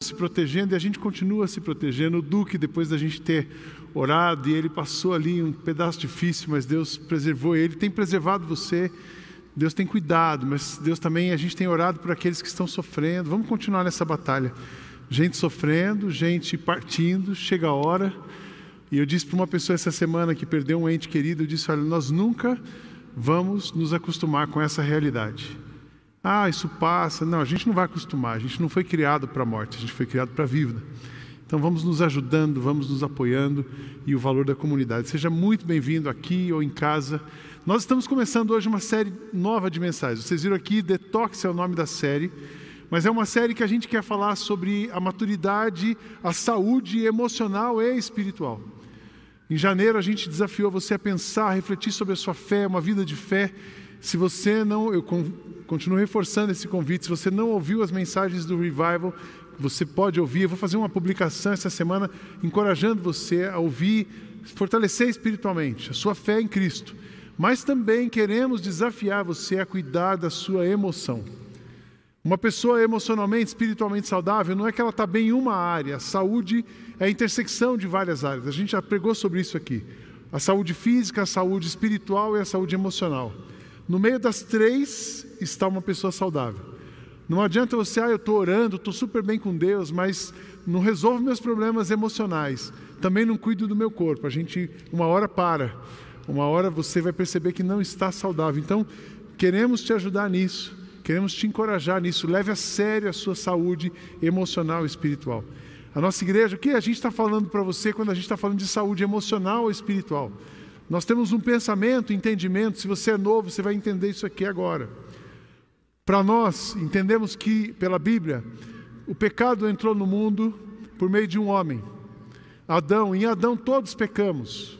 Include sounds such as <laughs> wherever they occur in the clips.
Se protegendo e a gente continua se protegendo. O Duque, depois da gente ter orado e ele passou ali um pedaço difícil, mas Deus preservou ele, tem preservado você. Deus tem cuidado, mas Deus também, a gente tem orado por aqueles que estão sofrendo. Vamos continuar nessa batalha. Gente sofrendo, gente partindo, chega a hora. E eu disse para uma pessoa essa semana que perdeu um ente querido, eu disse: olha, nós nunca vamos nos acostumar com essa realidade. Ah, isso passa. Não, a gente não vai acostumar. A gente não foi criado para a morte, a gente foi criado para a vida. Então vamos nos ajudando, vamos nos apoiando e o valor da comunidade. Seja muito bem-vindo aqui ou em casa. Nós estamos começando hoje uma série nova de mensagens. Vocês viram aqui, Detox é o nome da série, mas é uma série que a gente quer falar sobre a maturidade, a saúde emocional e espiritual. Em janeiro a gente desafiou você a pensar, a refletir sobre a sua fé, uma vida de fé. Se você não, eu con- continuo reforçando esse convite, se você não ouviu as mensagens do Revival, você pode ouvir. Eu vou fazer uma publicação essa semana encorajando você a ouvir, fortalecer espiritualmente a sua fé em Cristo. Mas também queremos desafiar você a cuidar da sua emoção. Uma pessoa emocionalmente, espiritualmente saudável, não é que ela está bem em uma área. A saúde é a intersecção de várias áreas. A gente já pregou sobre isso aqui. A saúde física, a saúde espiritual e a saúde emocional. No meio das três está uma pessoa saudável. Não adianta você, ah, eu estou orando, estou super bem com Deus, mas não resolvo meus problemas emocionais. Também não cuido do meu corpo. A gente, uma hora para. Uma hora você vai perceber que não está saudável. Então, queremos te ajudar nisso. Queremos te encorajar nisso. Leve a sério a sua saúde emocional e espiritual. A nossa igreja, o que a gente está falando para você quando a gente está falando de saúde emocional ou espiritual? Nós temos um pensamento, entendimento. Se você é novo, você vai entender isso aqui agora. Para nós, entendemos que, pela Bíblia, o pecado entrou no mundo por meio de um homem, Adão. Em Adão todos pecamos.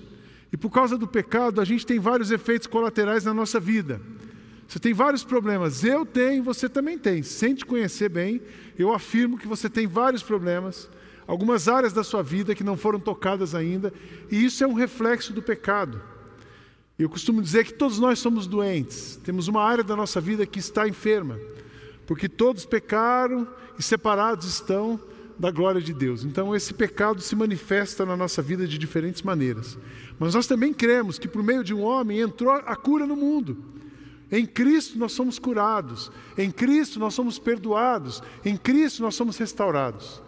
E por causa do pecado, a gente tem vários efeitos colaterais na nossa vida. Você tem vários problemas. Eu tenho, você também tem. Sem te conhecer bem, eu afirmo que você tem vários problemas, algumas áreas da sua vida que não foram tocadas ainda, e isso é um reflexo do pecado. Eu costumo dizer que todos nós somos doentes, temos uma área da nossa vida que está enferma, porque todos pecaram e separados estão da glória de Deus. Então, esse pecado se manifesta na nossa vida de diferentes maneiras. Mas nós também cremos que por meio de um homem entrou a cura no mundo. Em Cristo nós somos curados, em Cristo nós somos perdoados, em Cristo nós somos restaurados.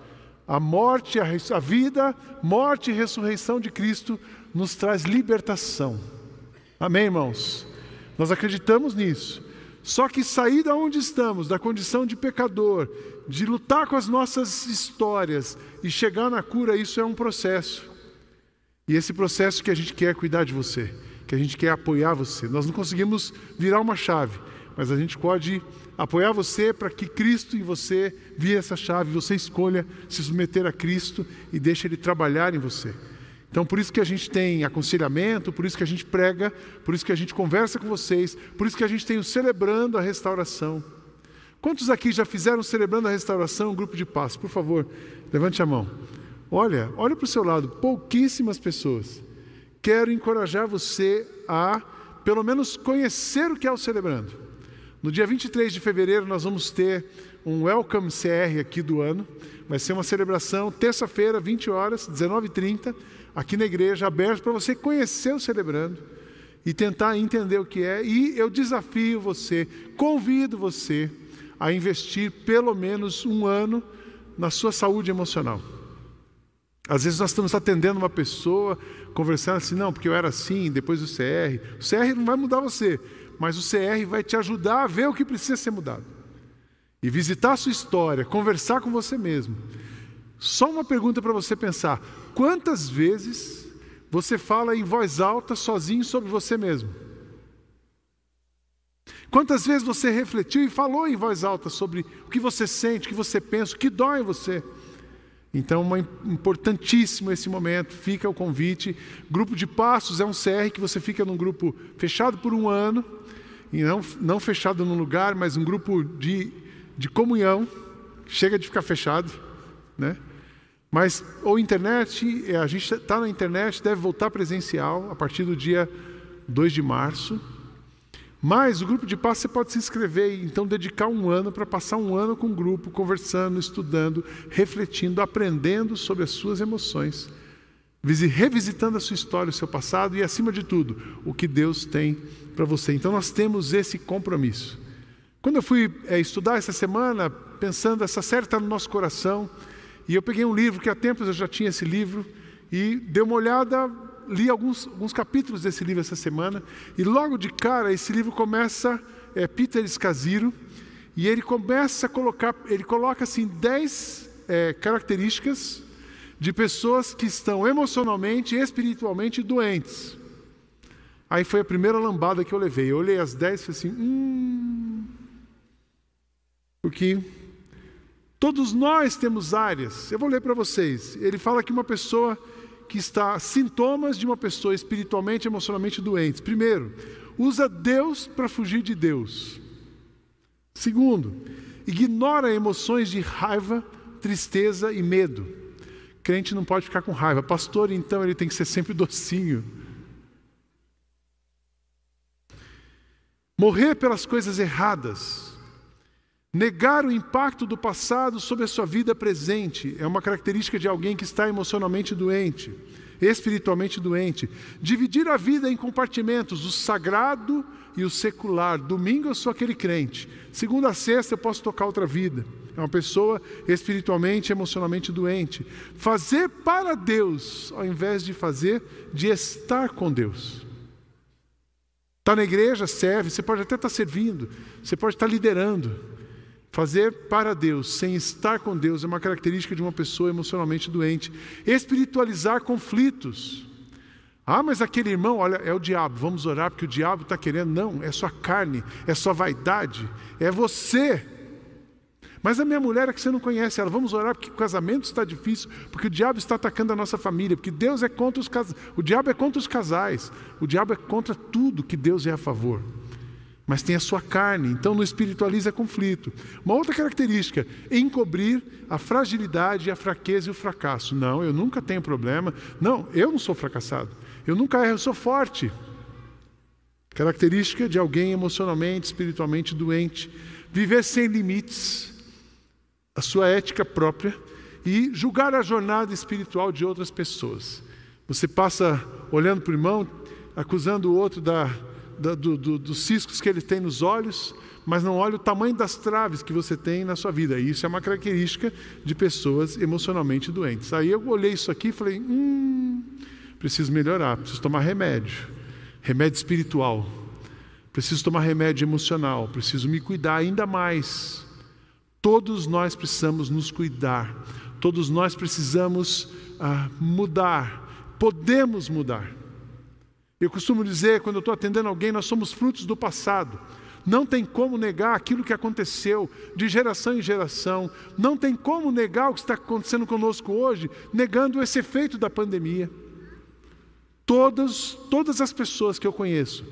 A morte, a, a vida, morte e ressurreição de Cristo nos traz libertação. Amém, irmãos? Nós acreditamos nisso. Só que sair da onde estamos, da condição de pecador, de lutar com as nossas histórias e chegar na cura, isso é um processo. E esse processo que a gente quer cuidar de você, que a gente quer apoiar você. Nós não conseguimos virar uma chave, mas a gente pode apoiar você para que Cristo em você vire essa chave, você escolha se submeter a Cristo e deixe Ele trabalhar em você. Então, por isso que a gente tem aconselhamento, por isso que a gente prega, por isso que a gente conversa com vocês, por isso que a gente tem o Celebrando a Restauração. Quantos aqui já fizeram Celebrando a Restauração, um grupo de paz? Por favor, levante a mão. Olha, olha para o seu lado, pouquíssimas pessoas. Quero encorajar você a, pelo menos, conhecer o que é o Celebrando. No dia 23 de fevereiro, nós vamos ter um Welcome CR aqui do ano. Vai ser uma celebração, terça-feira, 20 horas, 19h30, aqui na igreja, aberto para você conhecer o Celebrando e tentar entender o que é. E eu desafio você, convido você a investir pelo menos um ano na sua saúde emocional. Às vezes nós estamos atendendo uma pessoa, conversando assim, não, porque eu era assim, depois o CR. O CR não vai mudar você, mas o CR vai te ajudar a ver o que precisa ser mudado. E visitar a sua história, conversar com você mesmo. Só uma pergunta para você pensar: quantas vezes você fala em voz alta, sozinho, sobre você mesmo? Quantas vezes você refletiu e falou em voz alta sobre o que você sente, o que você pensa, o que dói em você? Então, uma, importantíssimo esse momento, fica o convite. Grupo de passos é um CR que você fica num grupo fechado por um ano, e não, não fechado num lugar, mas um grupo de, de comunhão, chega de ficar fechado, né? Mas, ou internet, é, a gente está na internet, deve voltar presencial a partir do dia 2 de março. Mas o grupo de paz você pode se inscrever e então dedicar um ano para passar um ano com o grupo, conversando, estudando, refletindo, aprendendo sobre as suas emoções, revisitando a sua história, o seu passado e, acima de tudo, o que Deus tem para você. Então nós temos esse compromisso. Quando eu fui é, estudar essa semana, pensando, essa série está no nosso coração, e eu peguei um livro que há tempos eu já tinha esse livro, e dei uma olhada li alguns, alguns capítulos desse livro essa semana, e logo de cara esse livro começa, é, Peter Escaziro, e ele começa a colocar, ele coloca assim dez é, características de pessoas que estão emocionalmente e espiritualmente doentes. Aí foi a primeira lambada que eu levei. Eu olhei as dez e falei assim, hum. Porque todos nós temos áreas. Eu vou ler para vocês. Ele fala que uma pessoa que está sintomas de uma pessoa espiritualmente, emocionalmente doente. Primeiro, usa Deus para fugir de Deus. Segundo, ignora emoções de raiva, tristeza e medo. Crente não pode ficar com raiva. Pastor, então, ele tem que ser sempre docinho. Morrer pelas coisas erradas. Negar o impacto do passado sobre a sua vida presente é uma característica de alguém que está emocionalmente doente, espiritualmente doente. Dividir a vida em compartimentos, o sagrado e o secular. Domingo eu sou aquele crente, segunda a sexta eu posso tocar outra vida. É uma pessoa espiritualmente, emocionalmente doente. Fazer para Deus, ao invés de fazer, de estar com Deus. Está na igreja, serve, você pode até estar servindo, você pode estar liderando Fazer para Deus, sem estar com Deus, é uma característica de uma pessoa emocionalmente doente. Espiritualizar conflitos. Ah, mas aquele irmão, olha, é o diabo, vamos orar porque o diabo está querendo. Não, é sua carne, é sua vaidade, é você. Mas a minha mulher é que você não conhece ela, vamos orar porque o casamento está difícil, porque o diabo está atacando a nossa família, porque Deus é contra os casais, o diabo é contra os casais, o diabo é contra tudo que Deus é a favor mas tem a sua carne, então não espiritualiza conflito. Uma outra característica, encobrir a fragilidade, a fraqueza e o fracasso. Não, eu nunca tenho problema. Não, eu não sou fracassado. Eu nunca erro, eu sou forte. Característica de alguém emocionalmente, espiritualmente doente. Viver sem limites, a sua ética própria e julgar a jornada espiritual de outras pessoas. Você passa olhando para o irmão, acusando o outro da do, do, dos ciscos que ele tem nos olhos, mas não olha o tamanho das traves que você tem na sua vida. Isso é uma característica de pessoas emocionalmente doentes. Aí eu olhei isso aqui e falei: hum, preciso melhorar, preciso tomar remédio, remédio espiritual, preciso tomar remédio emocional, preciso me cuidar ainda mais. Todos nós precisamos nos cuidar, todos nós precisamos ah, mudar, podemos mudar. Eu costumo dizer, quando eu estou atendendo alguém, nós somos frutos do passado. Não tem como negar aquilo que aconteceu de geração em geração. Não tem como negar o que está acontecendo conosco hoje, negando esse efeito da pandemia. Todas, todas as pessoas que eu conheço,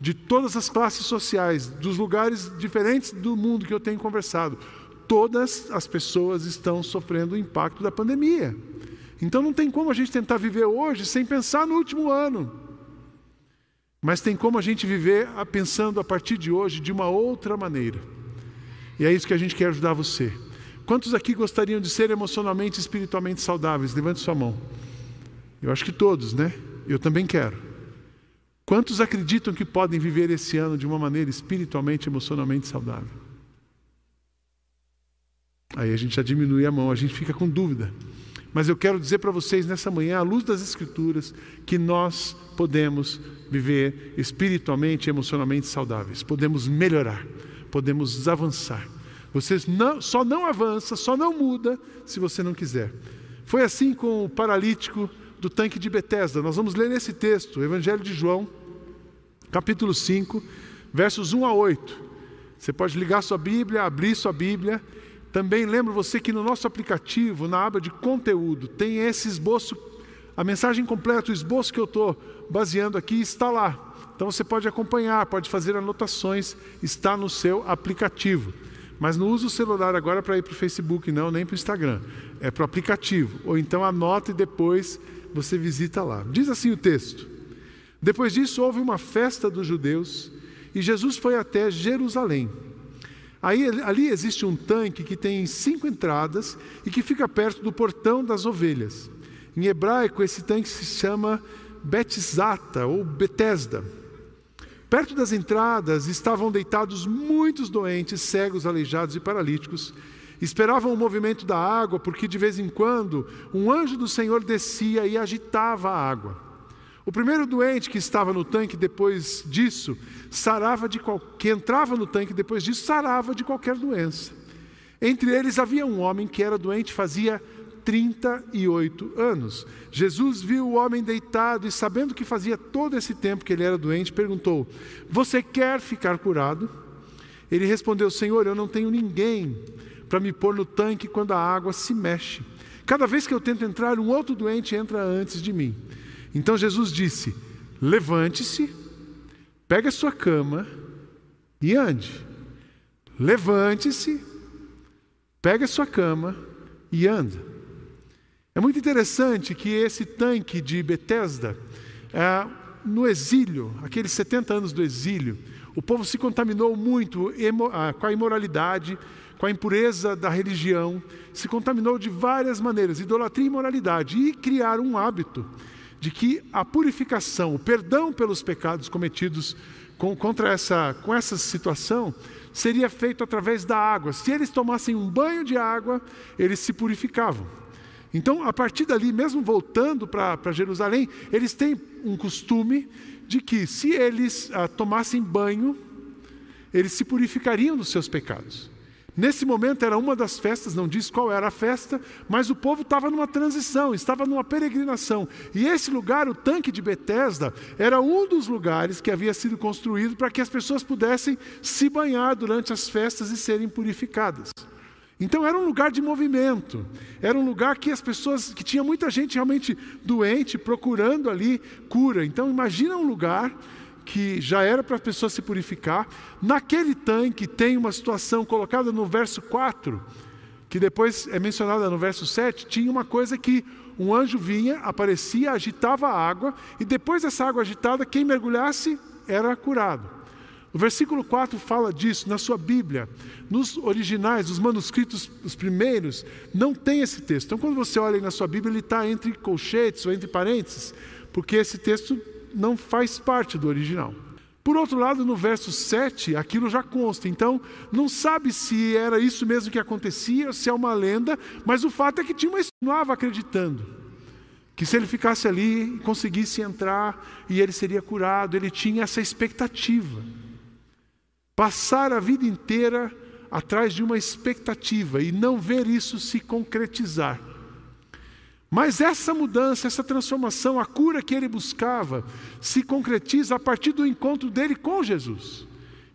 de todas as classes sociais, dos lugares diferentes do mundo que eu tenho conversado, todas as pessoas estão sofrendo o impacto da pandemia. Então não tem como a gente tentar viver hoje sem pensar no último ano. Mas tem como a gente viver pensando a partir de hoje de uma outra maneira. E é isso que a gente quer ajudar você. Quantos aqui gostariam de ser emocionalmente e espiritualmente saudáveis? Levante sua mão. Eu acho que todos, né? Eu também quero. Quantos acreditam que podem viver esse ano de uma maneira espiritualmente e emocionalmente saudável? Aí a gente já diminui a mão, a gente fica com dúvida. Mas eu quero dizer para vocês nessa manhã, à luz das Escrituras, que nós podemos viver espiritualmente e emocionalmente saudáveis, podemos melhorar, podemos avançar. Você não, só não avança, só não muda se você não quiser. Foi assim com o paralítico do tanque de Betesda. Nós vamos ler nesse texto, o Evangelho de João, capítulo 5, versos 1 a 8. Você pode ligar sua Bíblia, abrir sua Bíblia Também lembro você que no nosso aplicativo, na aba de conteúdo, tem esse esboço, a mensagem completa, o esboço que eu estou baseando aqui está lá. Então você pode acompanhar, pode fazer anotações, está no seu aplicativo. Mas não use o celular agora para ir para o Facebook, não, nem para o Instagram. É para o aplicativo. Ou então anota e depois você visita lá. Diz assim o texto: Depois disso houve uma festa dos judeus e Jesus foi até Jerusalém. Aí, ali existe um tanque que tem cinco entradas e que fica perto do portão das ovelhas. Em hebraico, esse tanque se chama Betzata ou Betesda. Perto das entradas estavam deitados muitos doentes, cegos, aleijados e paralíticos. Esperavam o movimento da água, porque de vez em quando um anjo do Senhor descia e agitava a água. O primeiro doente que estava no tanque depois disso, sarava de qual... que entrava no tanque depois disso, sarava de qualquer doença. Entre eles havia um homem que era doente fazia 38 anos. Jesus viu o homem deitado e, sabendo que fazia todo esse tempo que ele era doente, perguntou: Você quer ficar curado? Ele respondeu: Senhor, eu não tenho ninguém para me pôr no tanque quando a água se mexe. Cada vez que eu tento entrar, um outro doente entra antes de mim. Então Jesus disse: Levante-se, pegue a sua cama e ande. Levante-se, pegue a sua cama e anda. É muito interessante que esse tanque de Betesda, é, no exílio, aqueles 70 anos do exílio, o povo se contaminou muito ah, com a imoralidade, com a impureza da religião, se contaminou de várias maneiras, idolatria e imoralidade, e criaram um hábito de que a purificação, o perdão pelos pecados cometidos com, contra essa, com essa situação, seria feito através da água. Se eles tomassem um banho de água, eles se purificavam. Então, a partir dali, mesmo voltando para Jerusalém, eles têm um costume de que, se eles ah, tomassem banho, eles se purificariam dos seus pecados. Nesse momento era uma das festas, não diz qual era a festa, mas o povo estava numa transição, estava numa peregrinação. E esse lugar, o tanque de Betesda, era um dos lugares que havia sido construído para que as pessoas pudessem se banhar durante as festas e serem purificadas. Então era um lugar de movimento, era um lugar que as pessoas, que tinha muita gente realmente doente, procurando ali cura. Então imagina um lugar que já era para a pessoa se purificar. Naquele tanque tem uma situação colocada no verso 4, que depois é mencionada no verso 7, tinha uma coisa que um anjo vinha, aparecia, agitava a água, e depois dessa água agitada, quem mergulhasse era curado. O versículo 4 fala disso na sua Bíblia. Nos originais, os manuscritos, os primeiros, não tem esse texto. Então, quando você olha na sua Bíblia, ele está entre colchetes ou entre parênteses, porque esse texto não faz parte do original. Por outro lado, no verso 7, aquilo já consta. Então, não sabe se era isso mesmo que acontecia, se é uma lenda, mas o fato é que uma continuava acreditando que se ele ficasse ali conseguisse entrar e ele seria curado, ele tinha essa expectativa. Passar a vida inteira atrás de uma expectativa e não ver isso se concretizar. Mas essa mudança, essa transformação, a cura que ele buscava, se concretiza a partir do encontro dele com Jesus.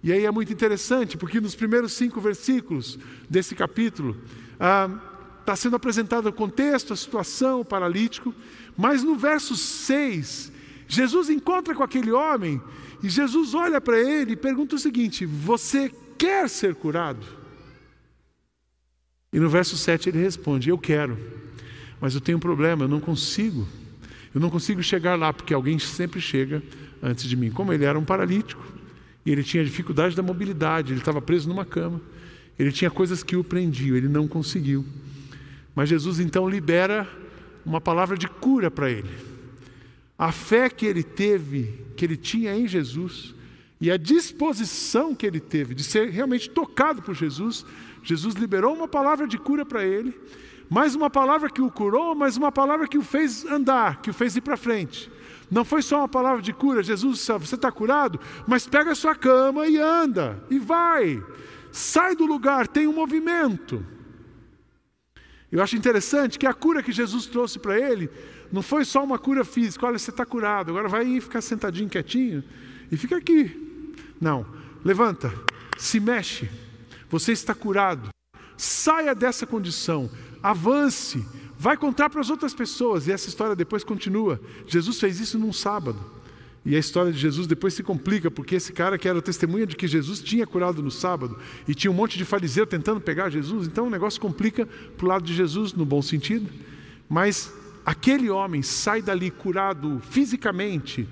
E aí é muito interessante, porque nos primeiros cinco versículos desse capítulo, está ah, sendo apresentado o contexto, a situação, o paralítico, mas no verso 6, Jesus encontra com aquele homem e Jesus olha para ele e pergunta o seguinte: Você quer ser curado? E no verso 7 ele responde: Eu quero, mas eu tenho um problema, eu não consigo. Eu não consigo chegar lá, porque alguém sempre chega antes de mim. Como ele era um paralítico, e ele tinha dificuldade da mobilidade, ele estava preso numa cama, ele tinha coisas que o prendiam, ele não conseguiu. Mas Jesus então libera uma palavra de cura para ele. A fé que ele teve, que ele tinha em Jesus, e a disposição que ele teve de ser realmente tocado por Jesus, Jesus liberou uma palavra de cura para ele, mais uma palavra que o curou, mas uma palavra que o fez andar, que o fez ir para frente. Não foi só uma palavra de cura, Jesus, você está curado, mas pega a sua cama e anda, e vai, sai do lugar, tem um movimento. Eu acho interessante que a cura que Jesus trouxe para ele não foi só uma cura física, olha, você está curado, agora vai ficar sentadinho, quietinho e fica aqui. Não, levanta, se mexe, você está curado. Saia dessa condição, avance, vai contar para as outras pessoas. E essa história depois continua. Jesus fez isso num sábado. E a história de Jesus depois se complica, porque esse cara que era testemunha de que Jesus tinha curado no sábado, e tinha um monte de fariseu tentando pegar Jesus, então o negócio complica para o lado de Jesus, no bom sentido. Mas aquele homem sai dali curado fisicamente,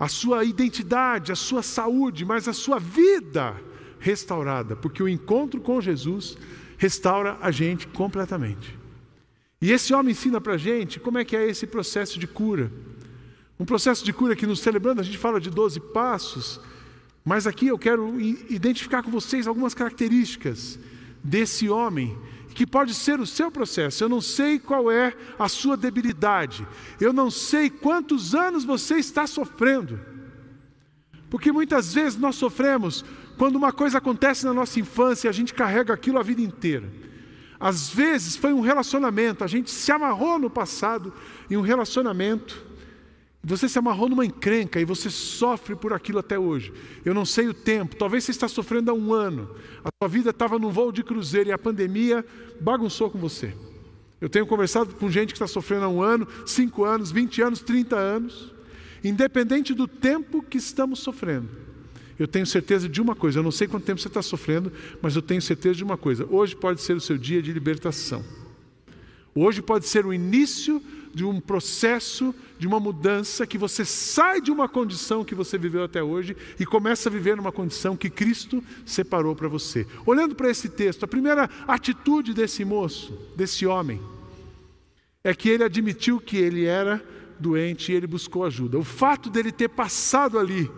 a sua identidade, a sua saúde, mas a sua vida restaurada, porque o encontro com Jesus restaura a gente completamente. E esse homem ensina para a gente como é que é esse processo de cura. Um processo de cura que nos celebrando, a gente fala de 12 passos, mas aqui eu quero identificar com vocês algumas características desse homem, que pode ser o seu processo. Eu não sei qual é a sua debilidade, eu não sei quantos anos você está sofrendo, porque muitas vezes nós sofremos quando uma coisa acontece na nossa infância, a gente carrega aquilo a vida inteira. Às vezes foi um relacionamento, a gente se amarrou no passado em um relacionamento, você se amarrou numa encrenca e você sofre por aquilo até hoje. Eu não sei o tempo, talvez você está sofrendo há um ano. A sua vida estava num voo de cruzeiro e a pandemia bagunçou com você. Eu tenho conversado com gente que está sofrendo há um ano, cinco anos, vinte anos, trinta anos. Independente do tempo que estamos sofrendo, eu tenho certeza de uma coisa, eu não sei quanto tempo você está sofrendo, mas eu tenho certeza de uma coisa: hoje pode ser o seu dia de libertação. Hoje pode ser o início de um processo, de uma mudança, que você sai de uma condição que você viveu até hoje e começa a viver numa condição que Cristo separou para você. Olhando para esse texto, a primeira atitude desse moço, desse homem, é que ele admitiu que ele era doente e ele buscou ajuda. O fato dele ter passado ali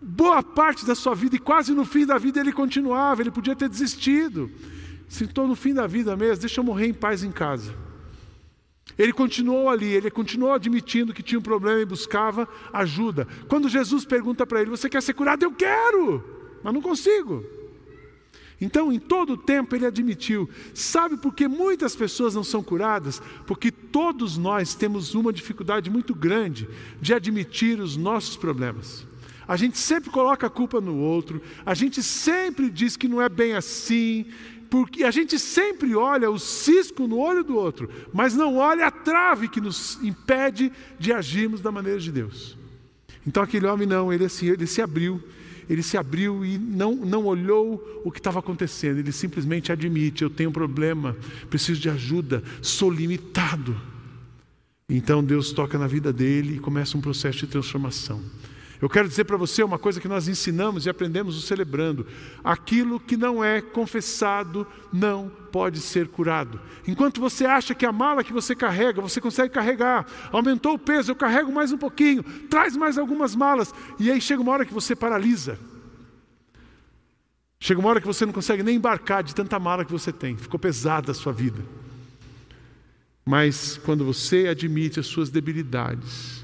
boa parte da sua vida e quase no fim da vida ele continuava, ele podia ter desistido. Se estou no fim da vida mesmo, deixa eu morrer em paz em casa. Ele continuou ali, ele continuou admitindo que tinha um problema e buscava ajuda. Quando Jesus pergunta para ele: Você quer ser curado? Eu quero, mas não consigo. Então, em todo o tempo, ele admitiu. Sabe por que muitas pessoas não são curadas? Porque todos nós temos uma dificuldade muito grande de admitir os nossos problemas. A gente sempre coloca a culpa no outro, a gente sempre diz que não é bem assim, porque a gente sempre olha o cisco no olho do outro, mas não olha a trave que nos impede de agirmos da maneira de Deus. Então aquele homem não, ele assim, ele se abriu, ele se abriu e não, não olhou o que estava acontecendo, ele simplesmente admite: eu tenho um problema, preciso de ajuda, sou limitado. Então Deus toca na vida dele e começa um processo de transformação. Eu quero dizer para você uma coisa que nós ensinamos e aprendemos o celebrando: aquilo que não é confessado não pode ser curado. Enquanto você acha que a mala que você carrega, você consegue carregar, aumentou o peso, eu carrego mais um pouquinho, traz mais algumas malas, e aí chega uma hora que você paralisa. Chega uma hora que você não consegue nem embarcar de tanta mala que você tem, ficou pesada a sua vida. Mas quando você admite as suas debilidades,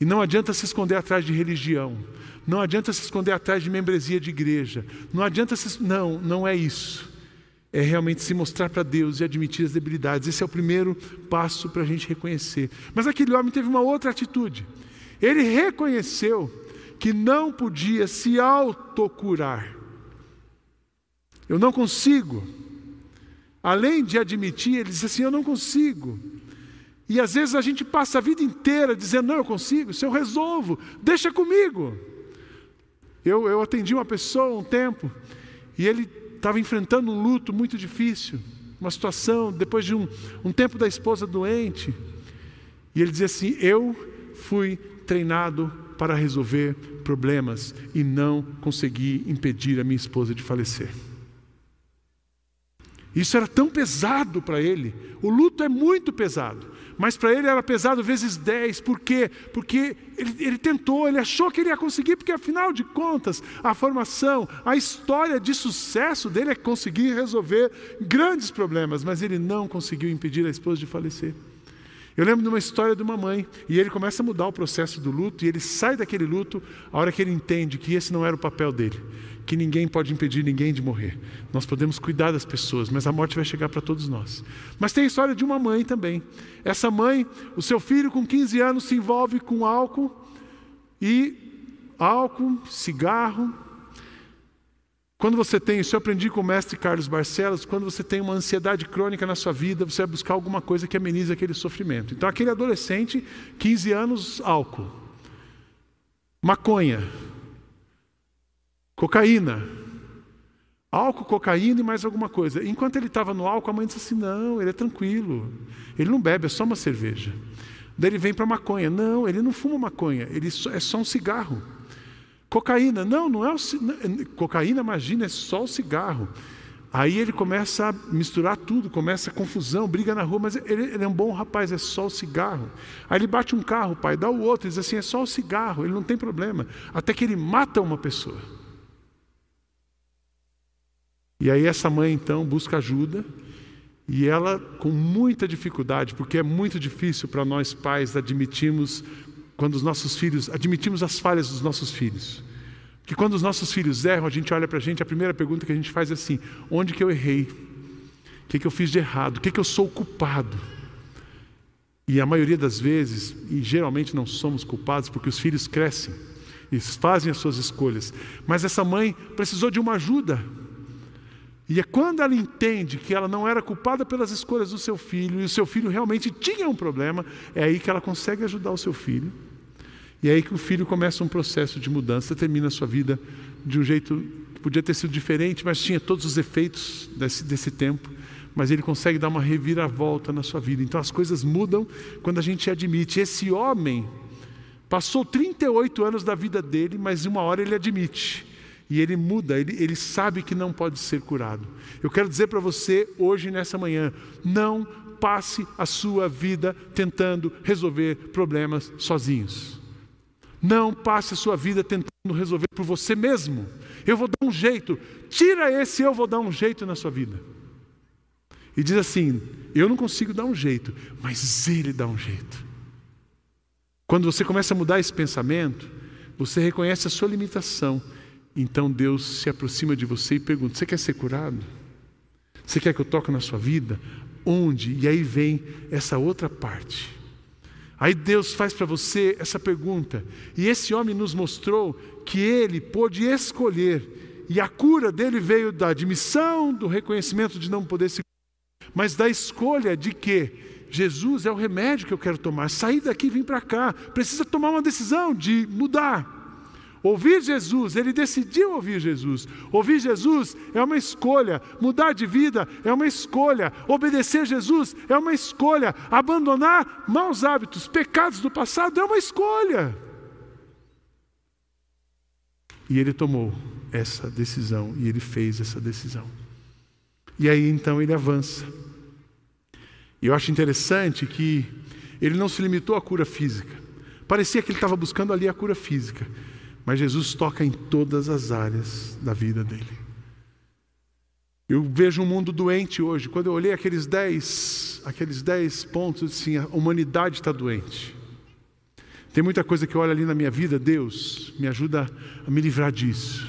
e não adianta se esconder atrás de religião, não adianta se esconder atrás de membresia de igreja, não adianta se. Não, não é isso. É realmente se mostrar para Deus e admitir as debilidades. Esse é o primeiro passo para a gente reconhecer. Mas aquele homem teve uma outra atitude. Ele reconheceu que não podia se autocurar. Eu não consigo. Além de admitir, ele disse assim: Eu não consigo. E às vezes a gente passa a vida inteira dizendo: não, eu consigo, se eu resolvo, deixa comigo. Eu, eu atendi uma pessoa um tempo e ele estava enfrentando um luto muito difícil, uma situação, depois de um, um tempo da esposa doente. E ele dizia assim: Eu fui treinado para resolver problemas e não consegui impedir a minha esposa de falecer. Isso era tão pesado para ele. O luto é muito pesado mas para ele era pesado vezes 10. Por quê? Porque ele, ele, tentou, ele achou que ele ia conseguir, porque afinal de contas, a formação, a história de sucesso dele é conseguir resolver grandes problemas, mas ele não conseguiu impedir a esposa de falecer. Eu lembro de uma história de uma mãe, e ele começa a mudar o processo do luto, e ele sai daquele luto a hora que ele entende que esse não era o papel dele que ninguém pode impedir ninguém de morrer. Nós podemos cuidar das pessoas, mas a morte vai chegar para todos nós. Mas tem a história de uma mãe também. Essa mãe, o seu filho com 15 anos se envolve com álcool e álcool, cigarro. Quando você tem, isso eu aprendi com o mestre Carlos Barcelos, quando você tem uma ansiedade crônica na sua vida, você vai buscar alguma coisa que amenize aquele sofrimento. Então, aquele adolescente, 15 anos, álcool, maconha, cocaína, álcool, cocaína e mais alguma coisa. Enquanto ele estava no álcool, a mãe disse assim: não, ele é tranquilo, ele não bebe, é só uma cerveja. Daí ele vem para maconha. Não, ele não fuma maconha, ele é só um cigarro. Cocaína, não, não é o cocaína, imagina, é só o cigarro. Aí ele começa a misturar tudo, começa a confusão, briga na rua, mas ele, ele, é um bom rapaz, é só o cigarro. Aí ele bate um carro, pai, dá o outro, diz assim, é só o cigarro, ele não tem problema. Até que ele mata uma pessoa. E aí essa mãe então busca ajuda, e ela com muita dificuldade, porque é muito difícil para nós pais admitirmos quando os nossos filhos, admitimos as falhas dos nossos filhos. Que quando os nossos filhos erram, a gente olha para a gente, a primeira pergunta que a gente faz é assim: onde que eu errei? O que, que eu fiz de errado? O que, que eu sou culpado? E a maioria das vezes, e geralmente não somos culpados, porque os filhos crescem, eles fazem as suas escolhas. Mas essa mãe precisou de uma ajuda. E é quando ela entende que ela não era culpada pelas escolhas do seu filho, e o seu filho realmente tinha um problema, é aí que ela consegue ajudar o seu filho e é aí que o filho começa um processo de mudança, termina a sua vida de um jeito que podia ter sido diferente, mas tinha todos os efeitos desse, desse tempo. Mas ele consegue dar uma reviravolta na sua vida. Então as coisas mudam quando a gente admite. Esse homem passou 38 anos da vida dele, mas uma hora ele admite. E ele muda, ele, ele sabe que não pode ser curado. Eu quero dizer para você hoje, nessa manhã: não passe a sua vida tentando resolver problemas sozinhos. Não passe a sua vida tentando resolver por você mesmo. Eu vou dar um jeito. Tira esse, eu vou dar um jeito na sua vida. E diz assim: Eu não consigo dar um jeito, mas Ele dá um jeito. Quando você começa a mudar esse pensamento, você reconhece a sua limitação. Então Deus se aproxima de você e pergunta: Você quer ser curado? Você quer que eu toque na sua vida? Onde? E aí vem essa outra parte. Aí Deus faz para você essa pergunta, e esse homem nos mostrou que ele pôde escolher, e a cura dele veio da admissão, do reconhecimento de não poder se mas da escolha de que Jesus é o remédio que eu quero tomar, sair daqui e vir para cá, precisa tomar uma decisão de mudar. Ouvir Jesus, ele decidiu ouvir Jesus. Ouvir Jesus é uma escolha, mudar de vida é uma escolha, obedecer Jesus é uma escolha, abandonar maus hábitos, pecados do passado é uma escolha. E ele tomou essa decisão e ele fez essa decisão. E aí então ele avança. E eu acho interessante que ele não se limitou à cura física. Parecia que ele estava buscando ali a cura física. Mas Jesus toca em todas as áreas da vida dele. Eu vejo um mundo doente hoje. Quando eu olhei aqueles dez, aqueles dez pontos, assim, a humanidade está doente. Tem muita coisa que eu olho ali na minha vida, Deus me ajuda a me livrar disso.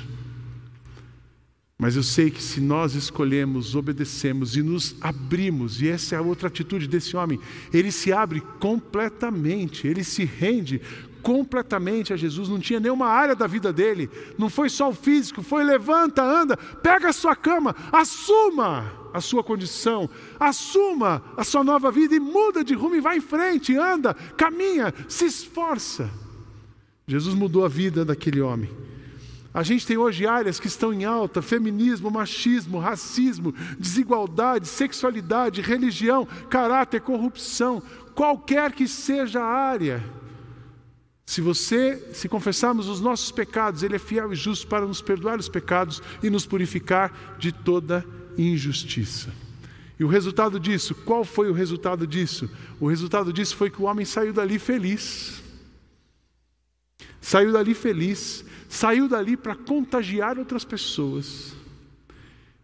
Mas eu sei que se nós escolhemos, obedecemos e nos abrimos, e essa é a outra atitude desse homem, ele se abre completamente, ele se rende completamente a Jesus, não tinha nenhuma área da vida dele, não foi só o físico, foi levanta, anda, pega a sua cama, assuma a sua condição, assuma a sua nova vida e muda de rumo e vai em frente, anda, caminha, se esforça. Jesus mudou a vida daquele homem. A gente tem hoje áreas que estão em alta: feminismo, machismo, racismo, desigualdade, sexualidade, religião, caráter, corrupção, qualquer que seja a área se você, se confessarmos os nossos pecados, Ele é fiel e justo para nos perdoar os pecados e nos purificar de toda injustiça. E o resultado disso, qual foi o resultado disso? O resultado disso foi que o homem saiu dali feliz. Saiu dali feliz, saiu dali para contagiar outras pessoas.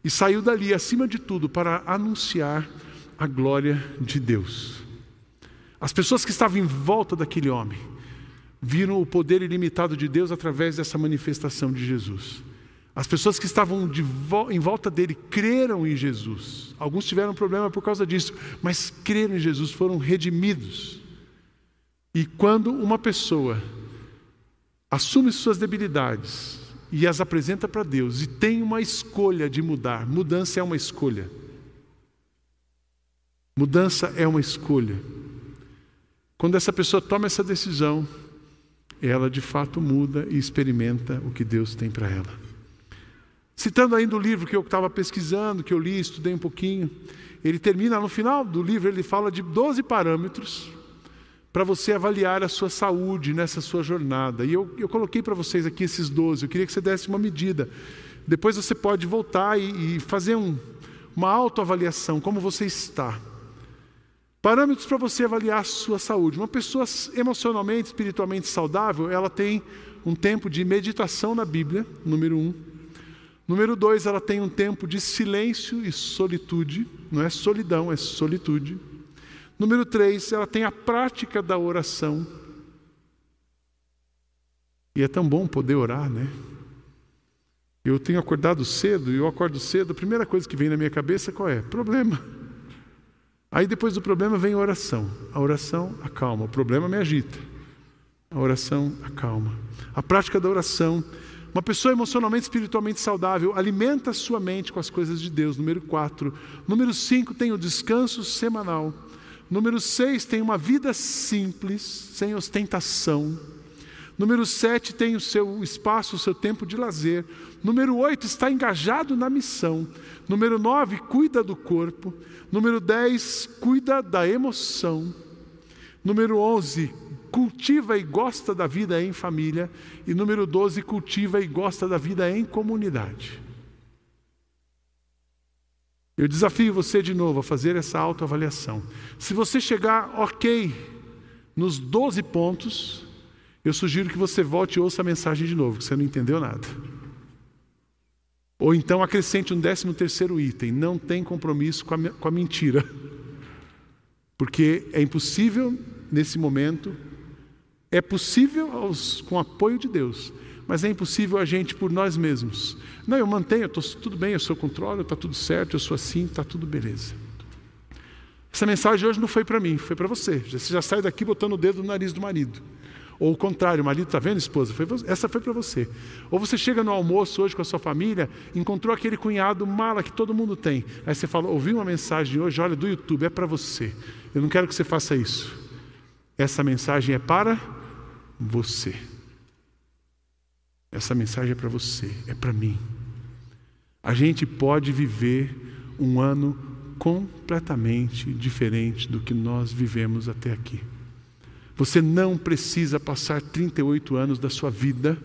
E saiu dali, acima de tudo, para anunciar a glória de Deus. As pessoas que estavam em volta daquele homem, viram o poder ilimitado de Deus através dessa manifestação de Jesus. As pessoas que estavam vo em volta dele creram em Jesus. Alguns tiveram problema por causa disso, mas creram em Jesus, foram redimidos. E quando uma pessoa assume suas debilidades e as apresenta para Deus e tem uma escolha de mudar. Mudança é uma escolha. Mudança é uma escolha. Quando essa pessoa toma essa decisão, ela de fato muda e experimenta o que Deus tem para ela. Citando ainda o livro que eu estava pesquisando, que eu li, estudei um pouquinho, ele termina no final do livro, ele fala de 12 parâmetros para você avaliar a sua saúde nessa sua jornada. E eu, eu coloquei para vocês aqui esses 12, eu queria que você desse uma medida. Depois você pode voltar e, e fazer um, uma autoavaliação, como você está. Parâmetros para você avaliar a sua saúde. Uma pessoa emocionalmente, espiritualmente saudável, ela tem um tempo de meditação na Bíblia, número um. Número dois, ela tem um tempo de silêncio e solitude, não é solidão, é solitude. Número três, ela tem a prática da oração. E é tão bom poder orar, né? Eu tenho acordado cedo e eu acordo cedo, a primeira coisa que vem na minha cabeça qual é? Problema. Aí depois do problema vem a oração. A oração acalma, o problema me agita. A oração acalma. A prática da oração uma pessoa emocionalmente, espiritualmente saudável alimenta sua mente com as coisas de Deus. Número 4. Número 5 tem o descanso semanal. Número 6 tem uma vida simples, sem ostentação. Número 7 tem o seu espaço, o seu tempo de lazer. Número 8 está engajado na missão. Número 9 cuida do corpo. Número 10 cuida da emoção. Número 11 cultiva e gosta da vida em família. E número 12, cultiva e gosta da vida em comunidade. Eu desafio você de novo a fazer essa autoavaliação. Se você chegar ok nos 12 pontos, eu sugiro que você volte e ouça a mensagem de novo, que você não entendeu nada. Ou então acrescente um décimo terceiro item, não tem compromisso com a, com a mentira. <laughs> Porque é impossível, nesse momento, é possível aos, com o apoio de Deus, mas é impossível a gente por nós mesmos. Não, eu mantenho, tô, tudo bem, eu sou controle, está tudo certo, eu sou assim, está tudo beleza. Essa mensagem hoje não foi para mim, foi para você. Você já sai daqui botando o dedo no nariz do marido. Ou o contrário, o marido está vendo, esposa? Foi, essa foi para você. Ou você chega no almoço hoje com a sua família, encontrou aquele cunhado mala que todo mundo tem. Aí você fala, ouvi uma mensagem hoje, olha, do YouTube, é para você. Eu não quero que você faça isso. Essa mensagem é para você. Essa mensagem é para você, é para mim. A gente pode viver um ano completamente diferente do que nós vivemos até aqui. Você não precisa passar 38 anos da sua vida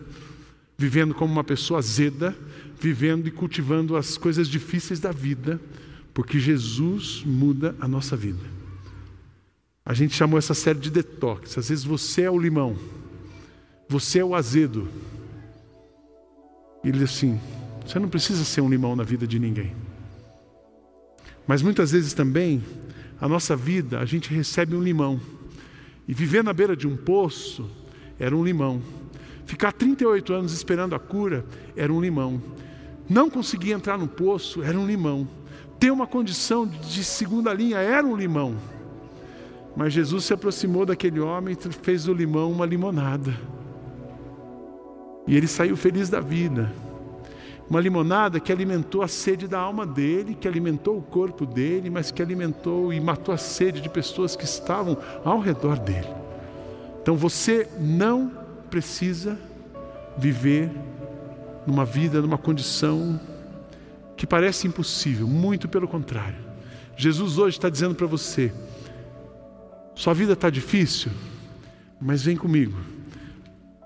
vivendo como uma pessoa azeda, vivendo e cultivando as coisas difíceis da vida, porque Jesus muda a nossa vida. A gente chamou essa série de detox. Às vezes você é o limão, você é o azedo. E ele diz assim: você não precisa ser um limão na vida de ninguém. Mas muitas vezes também, a nossa vida, a gente recebe um limão. E viver na beira de um poço era um limão. Ficar 38 anos esperando a cura era um limão. Não conseguir entrar no poço era um limão. Ter uma condição de segunda linha era um limão. Mas Jesus se aproximou daquele homem e fez do limão uma limonada. E ele saiu feliz da vida. Uma limonada que alimentou a sede da alma dele, que alimentou o corpo dele, mas que alimentou e matou a sede de pessoas que estavam ao redor dele. Então você não precisa viver numa vida, numa condição que parece impossível, muito pelo contrário. Jesus hoje está dizendo para você: sua vida está difícil, mas vem comigo.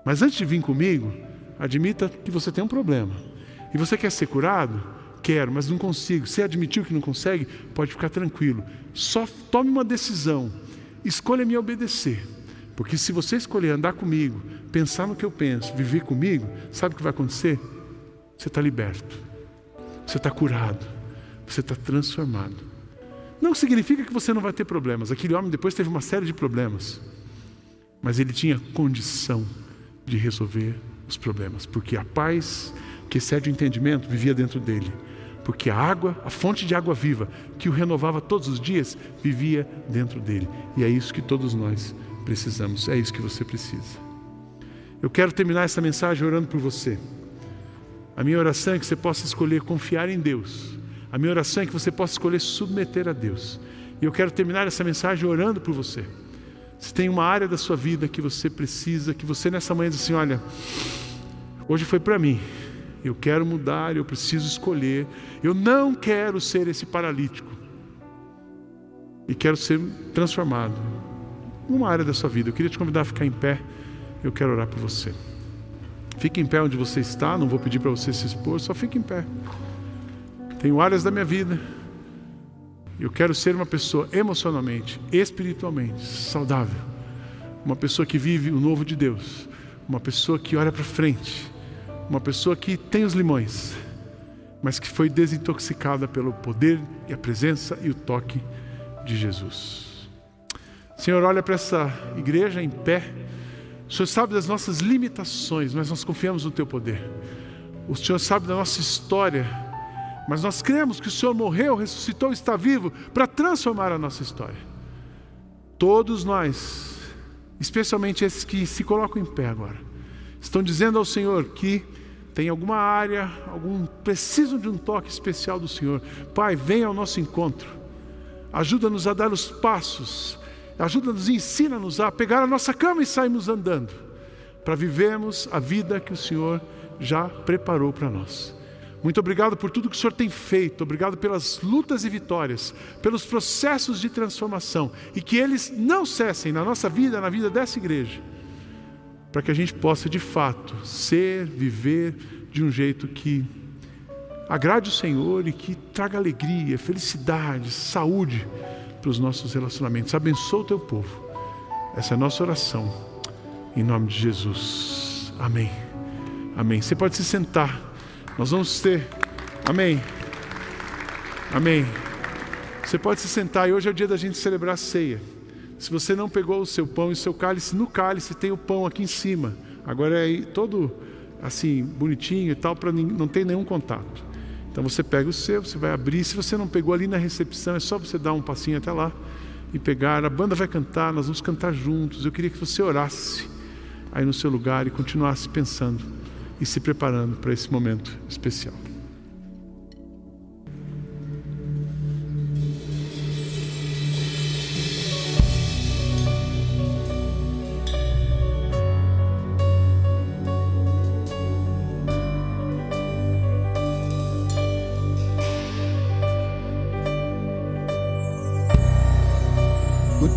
Mas antes de vir comigo, Admita que você tem um problema. E você quer ser curado? Quero, mas não consigo. Você admitiu que não consegue? Pode ficar tranquilo. Só tome uma decisão. Escolha me obedecer. Porque se você escolher andar comigo, pensar no que eu penso, viver comigo, sabe o que vai acontecer? Você está liberto. Você está curado. Você está transformado. Não significa que você não vai ter problemas. Aquele homem depois teve uma série de problemas. Mas ele tinha condição de resolver os problemas, porque a paz que excede o entendimento vivia dentro dele. Porque a água, a fonte de água viva, que o renovava todos os dias, vivia dentro dele. E é isso que todos nós precisamos, é isso que você precisa. Eu quero terminar essa mensagem orando por você. A minha oração é que você possa escolher confiar em Deus. A minha oração é que você possa escolher submeter a Deus. E eu quero terminar essa mensagem orando por você. Se tem uma área da sua vida que você precisa, que você nessa manhã diz assim: olha, hoje foi para mim, eu quero mudar, eu preciso escolher, eu não quero ser esse paralítico, e quero ser transformado. Uma área da sua vida, eu queria te convidar a ficar em pé, eu quero orar por você. Fique em pé onde você está, não vou pedir para você se expor, só fique em pé. Tenho áreas da minha vida eu quero ser uma pessoa emocionalmente, espiritualmente saudável. Uma pessoa que vive o novo de Deus. Uma pessoa que olha para frente. Uma pessoa que tem os limões, mas que foi desintoxicada pelo poder e a presença e o toque de Jesus. Senhor, olha para essa igreja em pé. O Senhor sabe das nossas limitações, mas nós confiamos no Teu poder. O Senhor sabe da nossa história mas nós cremos que o Senhor morreu, ressuscitou, está vivo para transformar a nossa história. Todos nós, especialmente esses que se colocam em pé agora, estão dizendo ao Senhor que tem alguma área, algum precisam de um toque especial do Senhor. Pai, venha ao nosso encontro. Ajuda-nos a dar os passos. Ajuda-nos ensina-nos a pegar a nossa cama e sairmos andando para vivermos a vida que o Senhor já preparou para nós. Muito obrigado por tudo que o Senhor tem feito, obrigado pelas lutas e vitórias, pelos processos de transformação e que eles não cessem na nossa vida, na vida dessa igreja, para que a gente possa de fato ser, viver de um jeito que agrade o Senhor e que traga alegria, felicidade, saúde para os nossos relacionamentos. Abençoa o teu povo. Essa é a nossa oração, em nome de Jesus. Amém. Amém. Você pode se sentar. Nós vamos ter. Amém. Amém. Você pode se sentar e hoje é o dia da gente celebrar a ceia. Se você não pegou o seu pão e o seu cálice, no cálice tem o pão aqui em cima. Agora é todo assim, bonitinho e tal, para não ter nenhum contato. Então você pega o seu, você vai abrir. Se você não pegou ali na recepção, é só você dar um passinho até lá e pegar. A banda vai cantar, nós vamos cantar juntos. Eu queria que você orasse aí no seu lugar e continuasse pensando e se preparando para esse momento especial.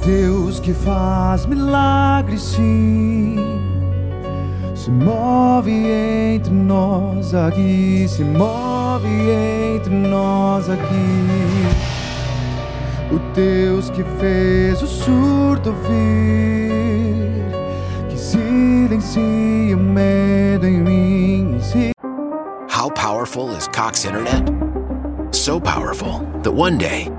Deus que faz milagres, sim se move entre nós aqui, se move entre nós aqui. O Deus que fez o surdo vir, que silencia o medo em mim. How powerful is Cox Internet? So powerful that one day